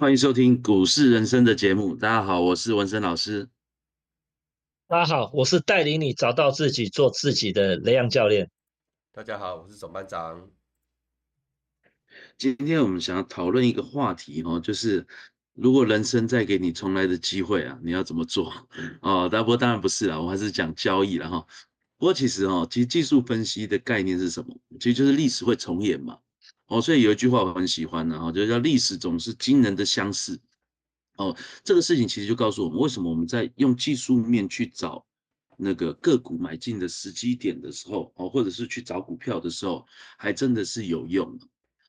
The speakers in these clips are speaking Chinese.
欢迎收听股市人生的节目。大家好，我是文森老师。大家好，我是带领你找到自己、做自己的雷阳教练。大家好，我是总班长。今天我们想要讨论一个话题哦，就是如果人生再给你重来的机会啊，你要怎么做？哦，不过当然不是啦，我还是讲交易了哈。不过其实哦，其实技术分析的概念是什么？其实就是历史会重演嘛。哦，所以有一句话我很喜欢的哈，就叫历史总是惊人的相似。哦，这个事情其实就告诉我们，为什么我们在用技术面去找那个个股买进的时机点的时候，哦，或者是去找股票的时候，还真的是有用。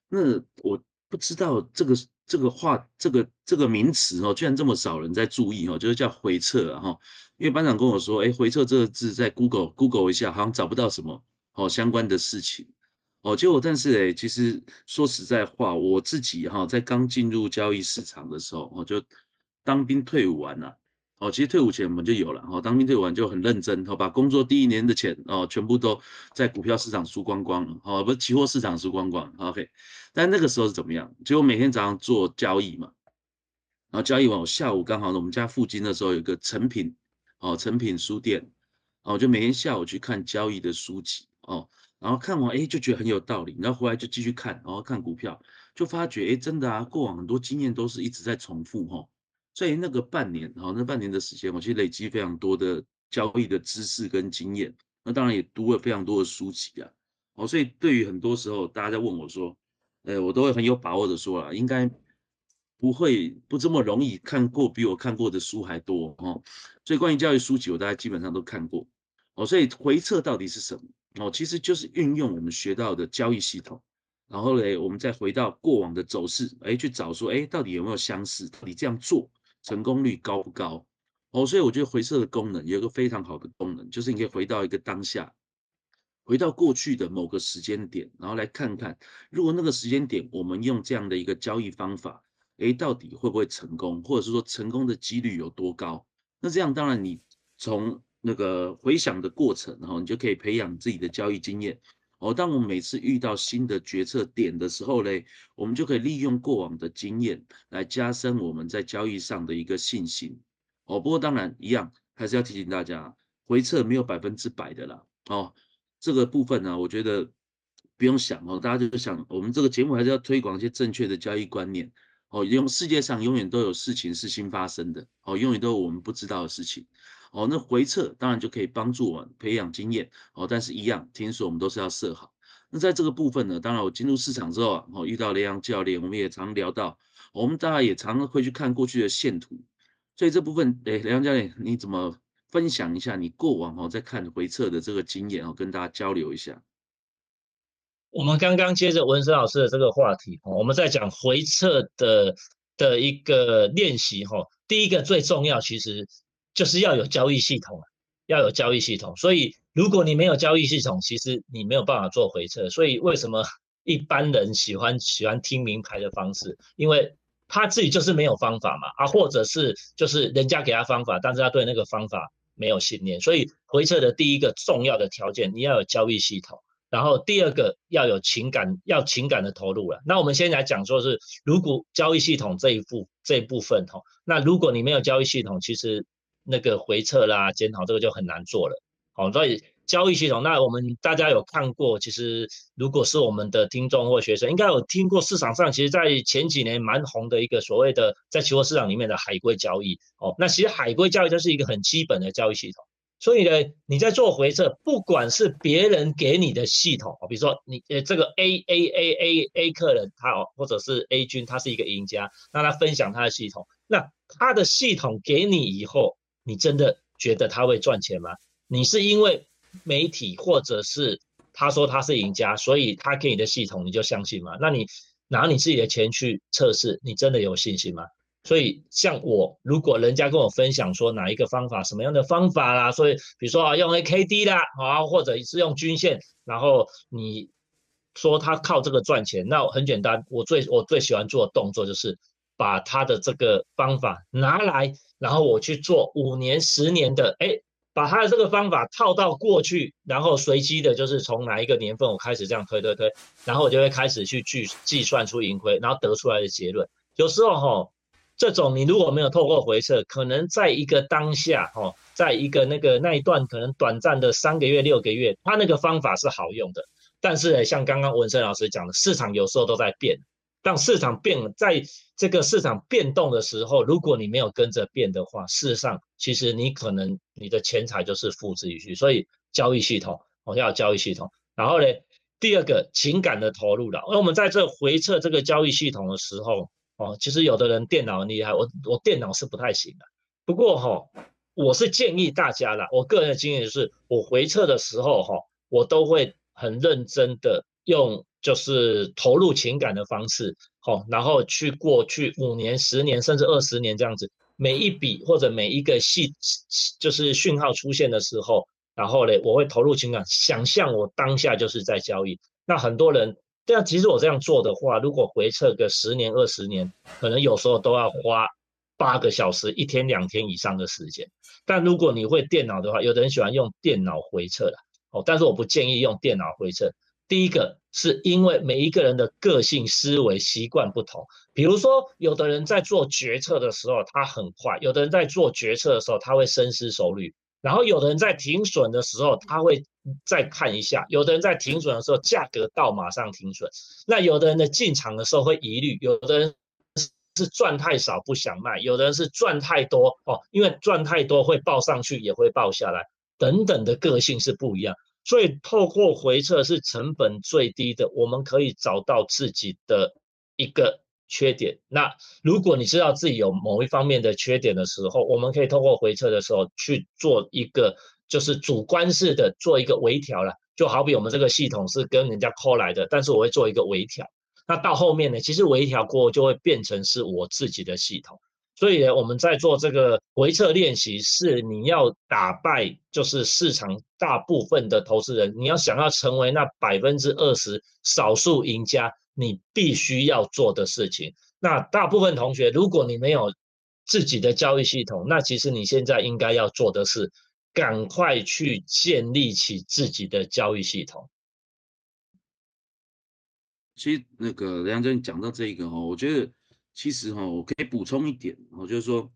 那我不知道这个这个话，这个这个名词哦，居然这么少人在注意哦，就是叫回撤啊哈。因为班长跟我说，哎，回撤这个字在 Google Google 一下，好像找不到什么哦相关的事情。哦，结果但是诶，其实说实在话，我自己哈，在刚进入交易市场的时候，我就当兵退伍完了，哦，其实退伍前我们就有了，哦，当兵退伍完就很认真，哦，把工作第一年的钱哦，全部都在股票市场输光光了，哦，不是期货市场输光光，OK，但那个时候是怎么样？结果每天早上做交易嘛，然后交易完，我下午刚好我们家附近的时候有一个成品，哦，成品书店，哦，就每天下午去看交易的书籍，哦。然后看完，哎，就觉得很有道理，然后回来就继续看，然后看股票，就发觉，哎，真的啊，过往很多经验都是一直在重复，哈。所以那个半年，哈，那半年的时间，我其实累积非常多的交易的知识跟经验，那当然也读了非常多的书籍啊，哦，所以对于很多时候大家在问我说，呃，我都会很有把握的说啊，应该不会不这么容易看过比我看过的书还多，哈。所以关于交易书籍，我大家基本上都看过，哦，所以回测到底是什么？哦，其实就是运用我们学到的交易系统，然后嘞，我们再回到过往的走势，哎，去找说，哎，到底有没有相似？到底这样做成功率高不高？哦，所以我觉得回撤的功能有一个非常好的功能，就是你可以回到一个当下，回到过去的某个时间点，然后来看看，如果那个时间点我们用这样的一个交易方法，哎，到底会不会成功，或者是说成功的几率有多高？那这样当然你从那个回想的过程，然后你就可以培养自己的交易经验。哦，当我们每次遇到新的决策点的时候嘞，我们就可以利用过往的经验来加深我们在交易上的一个信心。哦，不过当然一样，还是要提醒大家，回撤没有百分之百的啦。哦，这个部分呢，我觉得不用想哦，大家就想，我们这个节目还是要推广一些正确的交易观念。哦，用世界上永远都有事情是新发生的，哦，永远都有我们不知道的事情。哦，那回撤当然就可以帮助我们培养经验哦，但是一样，听说我们都是要设好。那在这个部分呢，当然我进入市场之后啊，哦，遇到雷阳教练，我们也常聊到，我们大家也常会去看过去的线图。所以这部分，哎，雷阳教练，你怎么分享一下你过往哦在看回撤的这个经验哦，跟大家交流一下。我们刚刚接着文生老师的这个话题哦，我们在讲回撤的的一个练习哈。第一个最重要，其实。就是要有交易系统，要有交易系统。所以，如果你没有交易系统，其实你没有办法做回撤。所以，为什么 一般人喜欢喜欢听名牌的方式？因为他自己就是没有方法嘛，啊，或者是就是人家给他方法，但是他对那个方法没有信念。所以，回撤的第一个重要的条件，你要有交易系统。然后，第二个要有情感，要情感的投入了。那我们先来讲说是，如果交易系统这一部这一部分哈，那如果你没有交易系统，其实那个回撤啦、检讨这个就很难做了。好，所以交易系统，那我们大家有看过？其实如果是我们的听众或学生，应该有听过市场上，其实在前几年蛮红的一个所谓的在期货市场里面的海龟交易。哦，那其实海龟交易就是一个很基本的交易系统。所以呢，你在做回撤，不管是别人给你的系统，比如说你呃这个 A A A A A 客人他哦，或者是 A 君他是一个赢家，那他分享他的系统，那他的系统给你以后。你真的觉得他会赚钱吗？你是因为媒体或者是他说他是赢家，所以他给你的系统你就相信吗？那你拿你自己的钱去测试，你真的有信心吗？所以像我，如果人家跟我分享说哪一个方法，什么样的方法啦，所以比如说啊用 A K D 啦，啊或者是用均线，然后你说他靠这个赚钱，那很简单，我最我最喜欢做的动作就是把他的这个方法拿来。然后我去做五年、十年的，哎，把他的这个方法套到过去，然后随机的，就是从哪一个年份我开始这样推推推，然后我就会开始去计计算出盈亏，然后得出来的结论。有时候哈，这种你如果没有透过回测，可能在一个当下哦，在一个那个那一段可能短暂的三个月、六个月，他那个方法是好用的。但是像刚刚文生老师讲的，市场有时候都在变。当市场变，在这个市场变动的时候，如果你没有跟着变的话，事实上其实你可能你的钱财就是付之一炬。所以交易系统，我要交易系统。然后呢，第二个情感的投入了。而我们在这回测这个交易系统的时候，哦，其实有的人电脑很厉害，我我电脑是不太行的。不过哈，我是建议大家啦，我个人的经验是，我回测的时候哈，我都会很认真的用。就是投入情感的方式，好，然后去过去五年、十年甚至二十年这样子，每一笔或者每一个细就是讯号出现的时候，然后呢，我会投入情感，想象我当下就是在交易。那很多人，但其实我这样做的话，如果回测个十年、二十年，可能有时候都要花八个小时、一天、两天以上的时间。但如果你会电脑的话，有的人喜欢用电脑回测的，哦，但是我不建议用电脑回测。第一个是因为每一个人的个性、思维、习惯不同。比如说，有的人在做决策的时候他很快，有的人在做决策的时候他会深思熟虑，然后有的人在停损的时候他会再看一下，有的人在停损的时候价格到马上停损。那有的人的进场的时候会疑虑，有的人是赚太少不想卖，有的人是赚太多哦，因为赚太多会报上去也会报下来，等等的个性是不一样。所以，透过回测是成本最低的，我们可以找到自己的一个缺点。那如果你知道自己有某一方面的缺点的时候，我们可以透过回测的时候去做一个，就是主观式的做一个微调了。就好比我们这个系统是跟人家 call 来的，但是我会做一个微调。那到后面呢，其实微调过后就会变成是我自己的系统。所以，我们在做这个回测练习，是你要打败就是市场大部分的投资人，你要想要成为那百分之二十少数赢家，你必须要做的事情。那大部分同学，如果你没有自己的交易系统，那其实你现在应该要做的是，赶快去建立起自己的交易系统。其实那个梁真讲到这个哦，我觉得。其实哈，我可以补充一点，哦，就是说，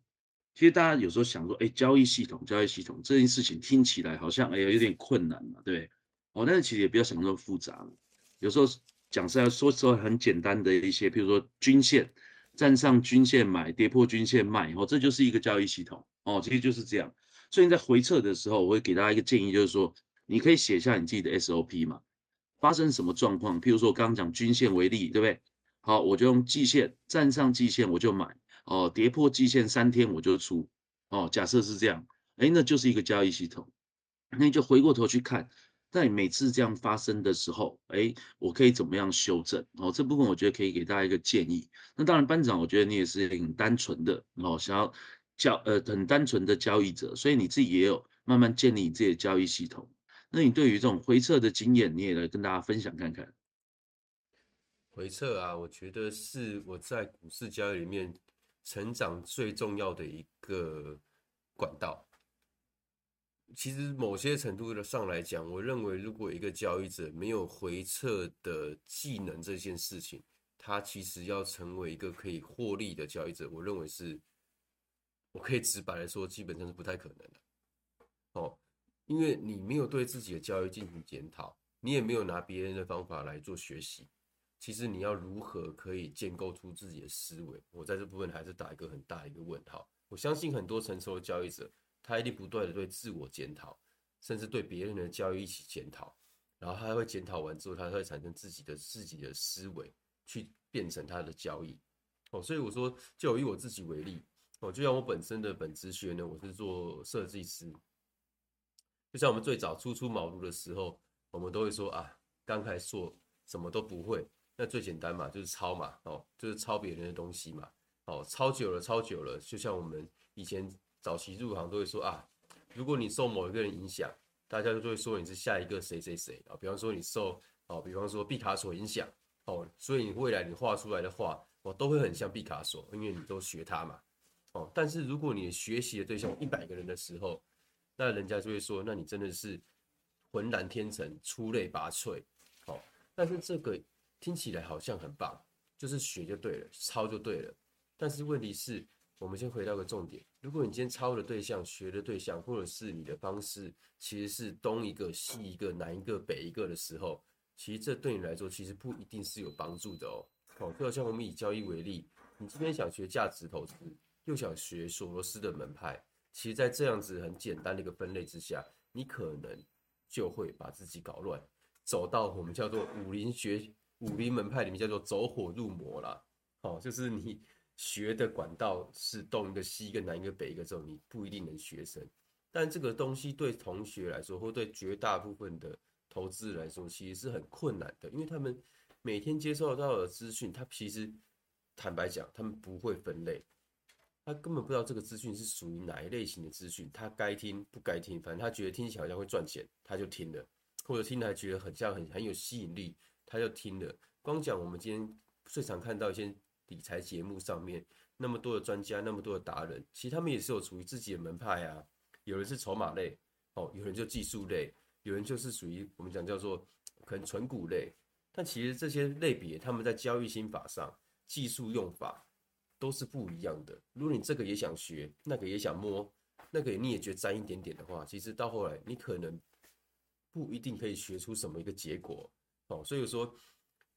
其实大家有时候想说，哎，交易系统，交易系统这件事情听起来好像哎呀有点困难嘛，对不对？哦，但是其实也不要想那么复杂。有时候讲是要说说很简单的一些，譬如说均线站上均线买，跌破均线卖，哦，这就是一个交易系统，哦，其实就是这样。所以在回撤的时候，我会给大家一个建议，就是说，你可以写下你自己的 SOP 嘛，发生什么状况？譬如说我刚刚讲均线为例，对不对？好，我就用季线站上季线我就买哦，跌破季线三天我就出哦。假设是这样，哎，那就是一个交易系统。那你就回过头去看，在每次这样发生的时候，哎，我可以怎么样修正？哦，这部分我觉得可以给大家一个建议。那当然，班长，我觉得你也是很单纯的哦，想要交呃很单纯的交易者，所以你自己也有慢慢建立你自己的交易系统。那你对于这种回撤的经验，你也来跟大家分享看看。回撤啊，我觉得是我在股市交易里面成长最重要的一个管道。其实某些程度的上来讲，我认为如果一个交易者没有回撤的技能这件事情，他其实要成为一个可以获利的交易者，我认为是，我可以直白的说，基本上是不太可能的。哦，因为你没有对自己的交易进行检讨，你也没有拿别人的方法来做学习。其实你要如何可以建构出自己的思维？我在这部分还是打一个很大一个问号。我相信很多成熟的交易者，他一定不断的对自我检讨，甚至对别人的交易一起检讨，然后他会检讨完之后，他会产生自己的自己的思维，去变成他的交易。哦，所以我说，就以我自己为例，哦，就像我本身的本职学呢，我是做设计师，就像我们最早初出茅庐的时候，我们都会说啊，刚开始什么都不会。那最简单嘛，就是抄嘛，哦，就是抄别人的东西嘛，哦，抄久了，抄久了，就像我们以前早期入行都会说啊，如果你受某一个人影响，大家就会说你是下一个谁谁谁啊，比方说你受哦，比方说毕卡索影响，哦，所以你未来你画出来的画，哦，都会很像毕卡索，因为你都学他嘛，哦，但是如果你学习的对象一百个人的时候，那人家就会说，那你真的是浑然天成，出类拔萃，好，但是这个。听起来好像很棒，就是学就对了，抄就对了。但是问题是，我们先回到个重点，如果你今天抄的对象、学的对象，或者是你的方式，其实是东一个、西一个、南一个、北一个的时候，其实这对你来说，其实不一定是有帮助的哦。好，就好像我们以交易为例，你今天想学价值投资，又想学索罗斯的门派，其实，在这样子很简单的一个分类之下，你可能就会把自己搞乱，走到我们叫做武林学、武林门派里面叫做走火入魔啦。好，就是你学的管道是东一个、西一个、南一个、北一个之后，你不一定能学成。但这个东西对同学来说，或对绝大部分的投资来说，其实是很困难的，因为他们。每天接受到的资讯，他其实坦白讲，他们不会分类，他根本不知道这个资讯是属于哪一类型的资讯，他该听不该听，反正他觉得听起来好像会赚钱，他就听了，或者听来觉得很像很很有吸引力，他就听了。光讲我们今天最常看到一些理财节目上面那么多的专家，那么多的达人，其实他们也是有属于自己的门派啊。有人是筹码类，哦，有人就技术类，有人就是属于我们讲叫做可能纯股类。但其实这些类别，他们在交易心法上、技术用法都是不一样的。如果你这个也想学，那个也想摸，那个你也觉得沾一点点的话，其实到后来你可能不一定可以学出什么一个结果。哦，所以说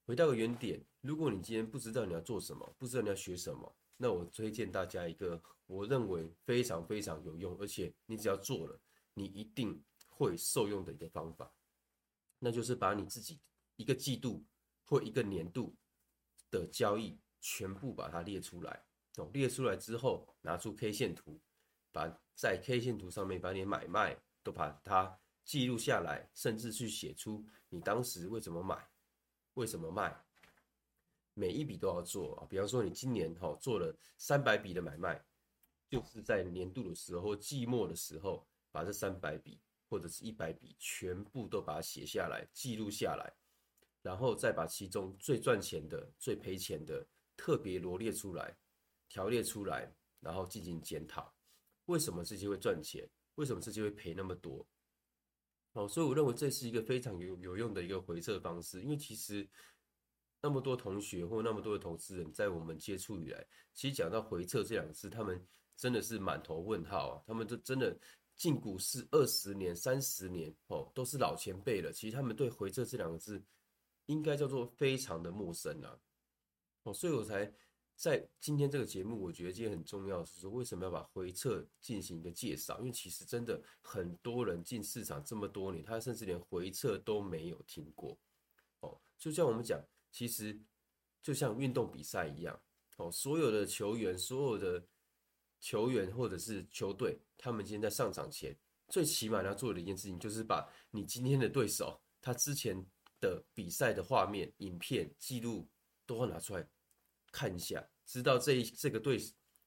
回到个原点，如果你今天不知道你要做什么，不知道你要学什么，那我推荐大家一个我认为非常非常有用，而且你只要做了，你一定会受用的一个方法，那就是把你自己。一个季度或一个年度的交易全部把它列出来，哦，列出来之后拿出 K 线图，把在 K 线图上面把你买卖都把它记录下来，甚至去写出你当时为什么买，为什么卖，每一笔都要做啊。比方说你今年哈做了三百笔的买卖，就是在年度的时候季末的时候，把这三百笔或者是一百笔全部都把它写下来，记录下来。然后再把其中最赚钱的、最赔钱的特别罗列出来、条列出来，然后进行检讨。为什么这些会赚钱？为什么这些会赔那么多？哦，所以我认为这是一个非常有有用的一个回撤方式。因为其实那么多同学或那么多的投资人，在我们接触以来，其实讲到回撤这两个字，他们真的是满头问号啊！他们都真的进股市二十年、三十年哦，都是老前辈了。其实他们对回撤这两个字。应该叫做非常的陌生啊，哦，所以我才在今天这个节目，我觉得今天很重要是说，为什么要把回撤进行一个介绍？因为其实真的很多人进市场这么多年，他甚至连回撤都没有听过，哦，就像我们讲，其实就像运动比赛一样，哦，所有的球员、所有的球员或者是球队，他们今天在上场前，最起码要做的一件事情，就是把你今天的对手，他之前。的比赛的画面、影片记录都要拿出来看一下，知道这这个对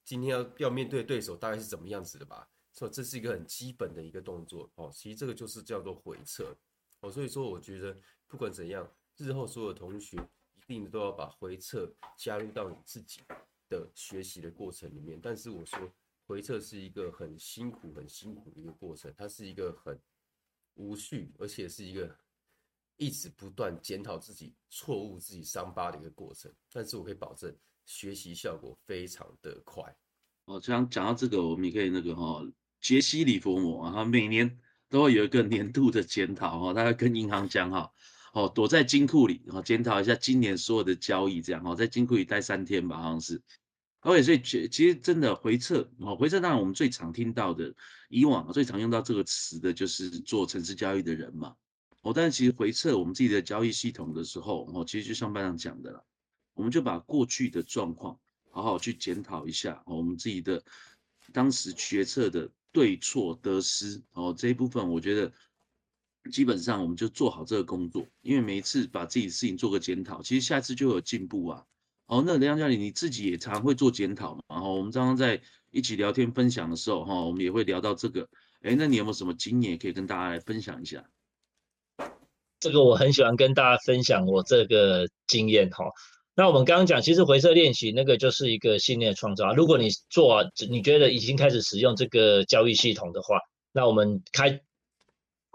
今天要要面对对手大概是怎么样子的吧？所以这是一个很基本的一个动作哦。其实这个就是叫做回撤哦。所以说，我觉得不管怎样，日后所有同学一定都要把回撤加入到你自己的学习的过程里面。但是我说，回撤是一个很辛苦、很辛苦的一个过程，它是一个很无序，而且是一个。一直不断检讨自己错误、自己伤疤的一个过程，但是我可以保证学习效果非常的快。哦，这样讲到这个，我们也可以那个哈，杰西·里佛摩啊，他每年都会有一个年度的检讨哈，他会跟银行讲哈，哦，躲在金库里然后检讨一下今年所有的交易，这样哈，在金库里待三天吧，好像是。OK，所以其其实真的回撤哦，回撤当然我们最常听到的，以往最常用到这个词的就是做城市交易的人嘛。哦，但是其实回测我们自己的交易系统的时候，哦，其实就像班长讲的了，我们就把过去的状况好好去检讨一下，哦，我们自己的当时决策的对错得失，哦，这一部分我觉得基本上我们就做好这个工作，因为每一次把自己的事情做个检讨，其实下次就有进步啊。哦，那梁教练你自己也常会做检讨嘛，然后我们刚刚在一起聊天分享的时候，哈，我们也会聊到这个，哎，那你有没有什么经验可以跟大家来分享一下？这个我很喜欢跟大家分享我这个经验哈。那我们刚刚讲，其实回撤练习那个就是一个信念创造。如果你做，你觉得已经开始使用这个交易系统的话，那我们开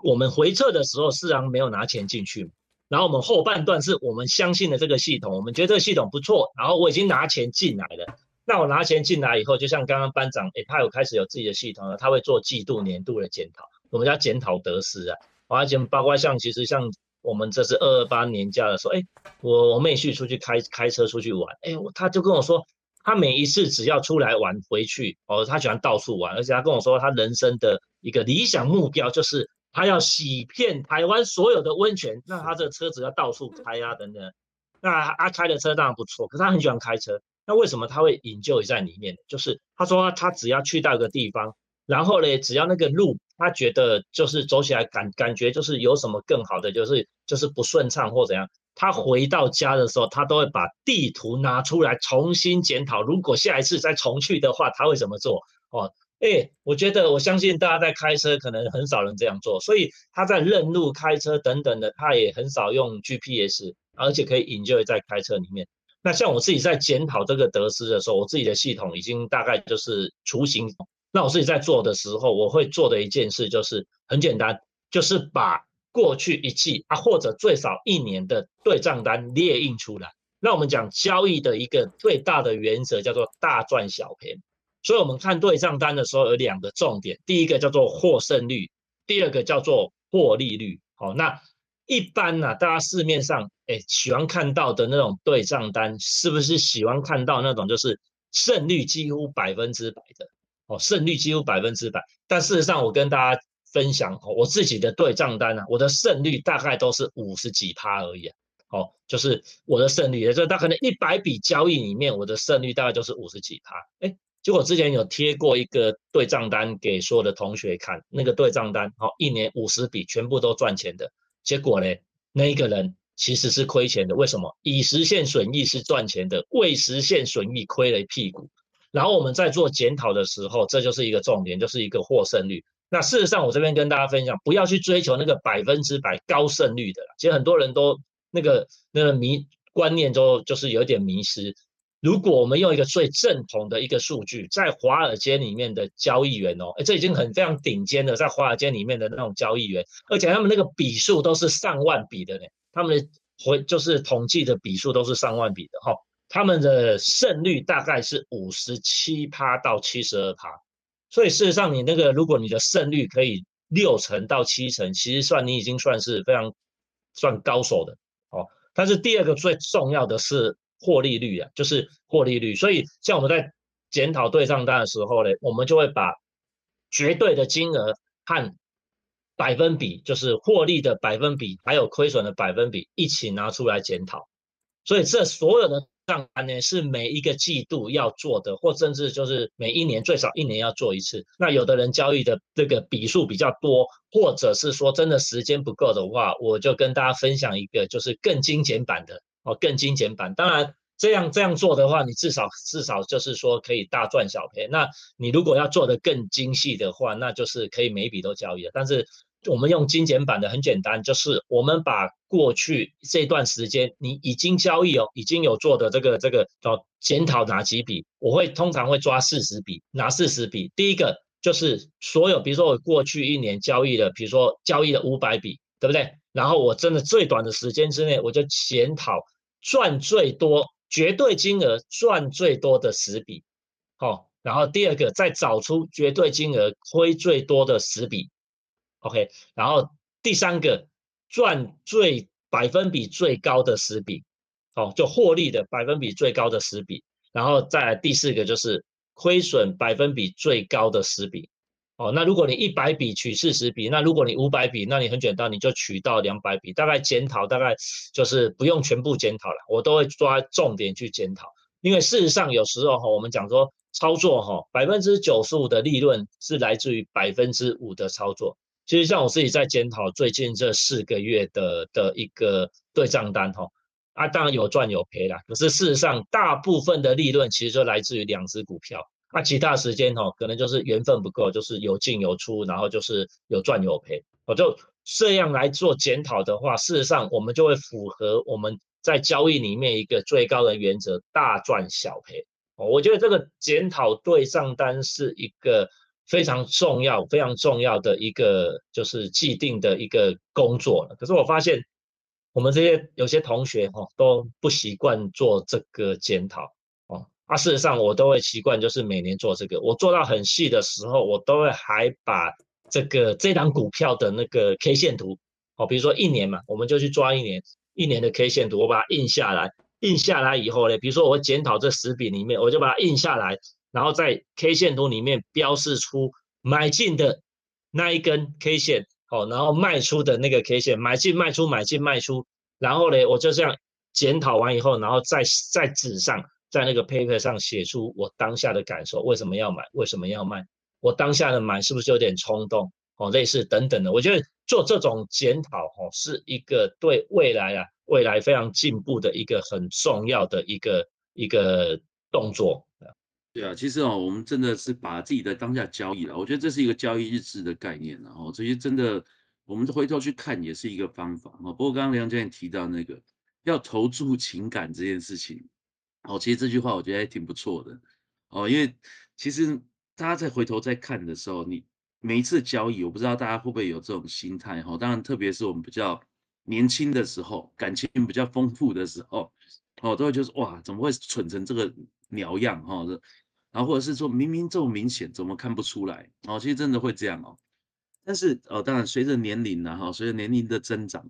我们回撤的时候，自然没有拿钱进去。然后我们后半段是我们相信了这个系统，我们觉得这个系统不错，然后我已经拿钱进来了。那我拿钱进来以后，就像刚刚班长，诶，他有开始有自己的系统了，他会做季度、年度的检讨，我们叫检讨得失啊。而且包括像其实像我们这是二二八年假的时候，哎，我我妹婿出去开开车出去玩，哎，他就跟我说，他每一次只要出来玩回去，哦，他喜欢到处玩，而且他跟我说，他人生的一个理想目标就是他要洗遍台湾所有的温泉，那他这车子要到处开啊等等。那他开的车当然不错，可是他很喜欢开车。那为什么他会引咎在里面？就是他说他只要去到一个地方，然后呢，只要那个路他觉得就是走起来感感觉就是有什么更好的，就是就是不顺畅或怎样，他回到家的时候，他都会把地图拿出来重新检讨。如果下一次再重去的话，他会怎么做？哦，哎，我觉得我相信大家在开车可能很少人这样做，所以他在认路开车等等的，他也很少用 GPS。而且可以引咎在开车里面。那像我自己在检讨这个得失的时候，我自己的系统已经大概就是雏形。那我自己在做的时候，我会做的一件事就是很简单，就是把过去一季啊或者最少一年的对账单列印出来。那我们讲交易的一个最大的原则叫做大赚小赔。所以我们看对账单的时候有两个重点，第一个叫做获胜率，第二个叫做获利率。好，那。一般呢，大家市面上哎喜欢看到的那种对账单，是不是喜欢看到那种就是胜率几乎百分之百的哦？胜率几乎百分之百。但事实上，我跟大家分享我自己的对账单呢，我的胜率大概都是五十几趴而已啊。哦，就是我的胜率，也就是大概一百笔交易里面，我的胜率大概就是五十几趴。哎，结果之前有贴过一个对账单给所有的同学看，那个对账单，好，一年五十笔全部都赚钱的。结果呢，那一个人其实是亏钱的。为什么？已实现损益是赚钱的，未实现损益亏了一屁股。然后我们在做检讨的时候，这就是一个重点，就是一个获胜率。那事实上，我这边跟大家分享，不要去追求那个百分之百高胜率的。其实很多人都那个那个迷观念都就是有点迷失。如果我们用一个最正统的一个数据，在华尔街里面的交易员哦，这已经很非常顶尖的，在华尔街里面的那种交易员，而且他们那个笔数都是上万笔的呢，他们的回就是统计的笔数都是上万笔的哈，他们的胜率大概是五十七趴到七十二趴，所以事实上你那个如果你的胜率可以六成到七成，其实算你已经算是非常算高手的哦。但是第二个最重要的是。获利率啊，就是获利率。所以像我们在检讨对账单的时候呢，我们就会把绝对的金额和百分比，就是获利的百分比，还有亏损的百分比一起拿出来检讨。所以这所有的账单呢，是每一个季度要做的，或甚至就是每一年最少一年要做一次。那有的人交易的这个笔数比较多，或者是说真的时间不够的话，我就跟大家分享一个就是更精简版的。哦，更精简版。当然，这样这样做的话，你至少至少就是说可以大赚小赔。那你如果要做的更精细的话，那就是可以每笔都交易了。但是我们用精简版的很简单，就是我们把过去这段时间你已经交易哦，已经有做的这个这个叫检讨哪几笔，我会通常会抓四十笔，拿四十笔。第一个就是所有，比如说我过去一年交易的，比如说交易了五百笔，对不对？然后我真的最短的时间之内，我就检讨。赚最多绝对金额赚最多的十笔，好，然后第二个再找出绝对金额亏最多的十笔，OK，然后第三个赚最百分比最高的十笔，哦，就获利的百分比最高的十笔，然后再来第四个就是亏损百分比最高的十笔。哦，那如果你一百笔取四十笔，那如果你五百笔，那你很简单，你就取到两百笔，大概检讨大概就是不用全部检讨了，我都会抓重点去检讨，因为事实上有时候哈，我们讲说操作哈，百分之九十五的利润是来自于百分之五的操作。其实像我自己在检讨最近这四个月的的一个对账单哈，啊，当然有赚有赔啦，可是事实上大部分的利润其实就来自于两只股票。那其他时间哈，可能就是缘分不够，就是有进有出，然后就是有赚有赔。我就这样来做检讨的话，事实上我们就会符合我们在交易里面一个最高的原则：大赚小赔。哦，我觉得这个检讨对账单是一个非常重要、非常重要的一个就是既定的一个工作了。可是我发现我们这些有些同学哈都不习惯做这个检讨。哦，啊，事实上我都会习惯，就是每年做这个。我做到很细的时候，我都会还把这个这档股票的那个 K 线图，哦，比如说一年嘛，我们就去抓一年一年的 K 线图，我把它印下来。印下来以后呢，比如说我检讨这十笔里面，我就把它印下来，然后在 K 线图里面标示出买进的那一根 K 线，哦，然后卖出的那个 K 线，买进卖出买进卖出，然后呢，我就这样检讨完以后，然后在在纸上。在那个 paper 上写出我当下的感受，为什么要买，为什么要卖，我当下的买是不是有点冲动哦，类似等等的，我觉得做这种检讨哦，是一个对未来啊，未来非常进步的一个很重要的一个一个动作。对啊，其实哦，我们真的是把自己的当下交易了，我觉得这是一个交易日志的概念，然后这些真的，我们回头去看也是一个方法哦。不过刚刚梁教练提到那个要投注情感这件事情。哦，其实这句话我觉得还挺不错的哦，因为其实大家在回头再看的时候，你每一次交易，我不知道大家会不会有这种心态哈。当然，特别是我们比较年轻的时候，感情比较丰富的时候，哦，都会就是哇，怎么会蠢成这个鸟样哈？然后或者是说明明这么明显，怎么看不出来？哦，其实真的会这样哦。但是哦，当然随着年龄呢，哈，随着年龄的增长，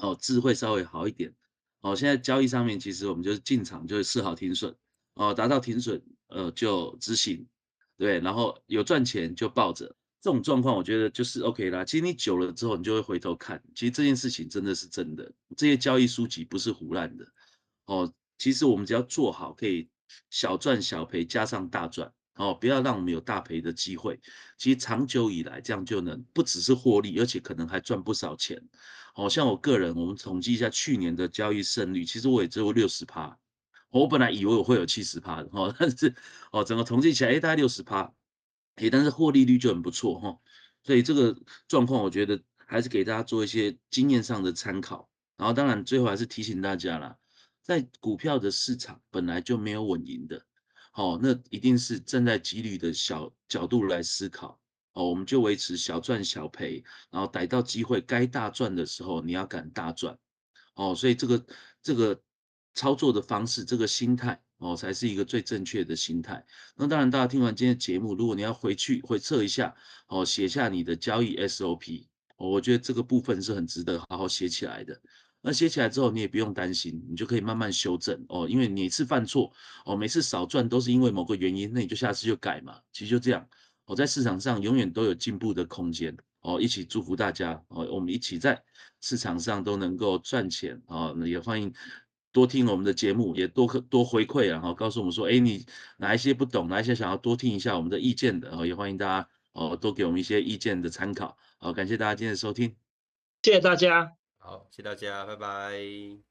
哦，智慧稍微好一点。哦，现在交易上面其实我们就是进场就会设好停损，哦，达到停损，呃，就执行，对，然后有赚钱就抱着，这种状况我觉得就是 OK 啦。其实你久了之后，你就会回头看，其实这件事情真的是真的，这些交易书籍不是胡乱的，哦，其实我们只要做好，可以小赚小赔加上大赚，哦，不要让我们有大赔的机会。其实长久以来这样就能不只是获利，而且可能还赚不少钱。好像我个人，我们统计一下去年的交易胜率，其实我也只有六十趴。我本来以为我会有七十趴的哈，但是哦，整个统计起来，哎，大概六十趴，哎，但是获利率就很不错哈。所以这个状况，我觉得还是给大家做一些经验上的参考。然后，当然最后还是提醒大家啦，在股票的市场本来就没有稳赢的，好，那一定是站在几率的小角度来思考。哦，我们就维持小赚小赔，然后逮到机会该大赚的时候，你要敢大赚。哦，所以这个这个操作的方式，这个心态哦，才是一个最正确的心态。那当然，大家听完今天节目，如果你要回去回测一下，哦，写下你的交易 SOP，我觉得这个部分是很值得好好写起来的。那写起来之后，你也不用担心，你就可以慢慢修正哦，因为每次犯错哦，每次少赚都是因为某个原因，那你就下次就改嘛，其实就这样。我在市场上永远都有进步的空间哦，一起祝福大家哦，我们一起在市场上都能够赚钱哦，也欢迎多听我们的节目，也多多回馈然后告诉我们说，哎，你哪一些不懂，哪一些想要多听一下我们的意见的哦，也欢迎大家哦，多给我们一些意见的参考。好，感谢大家今天的收听，谢谢大家，好，谢谢大家，拜拜。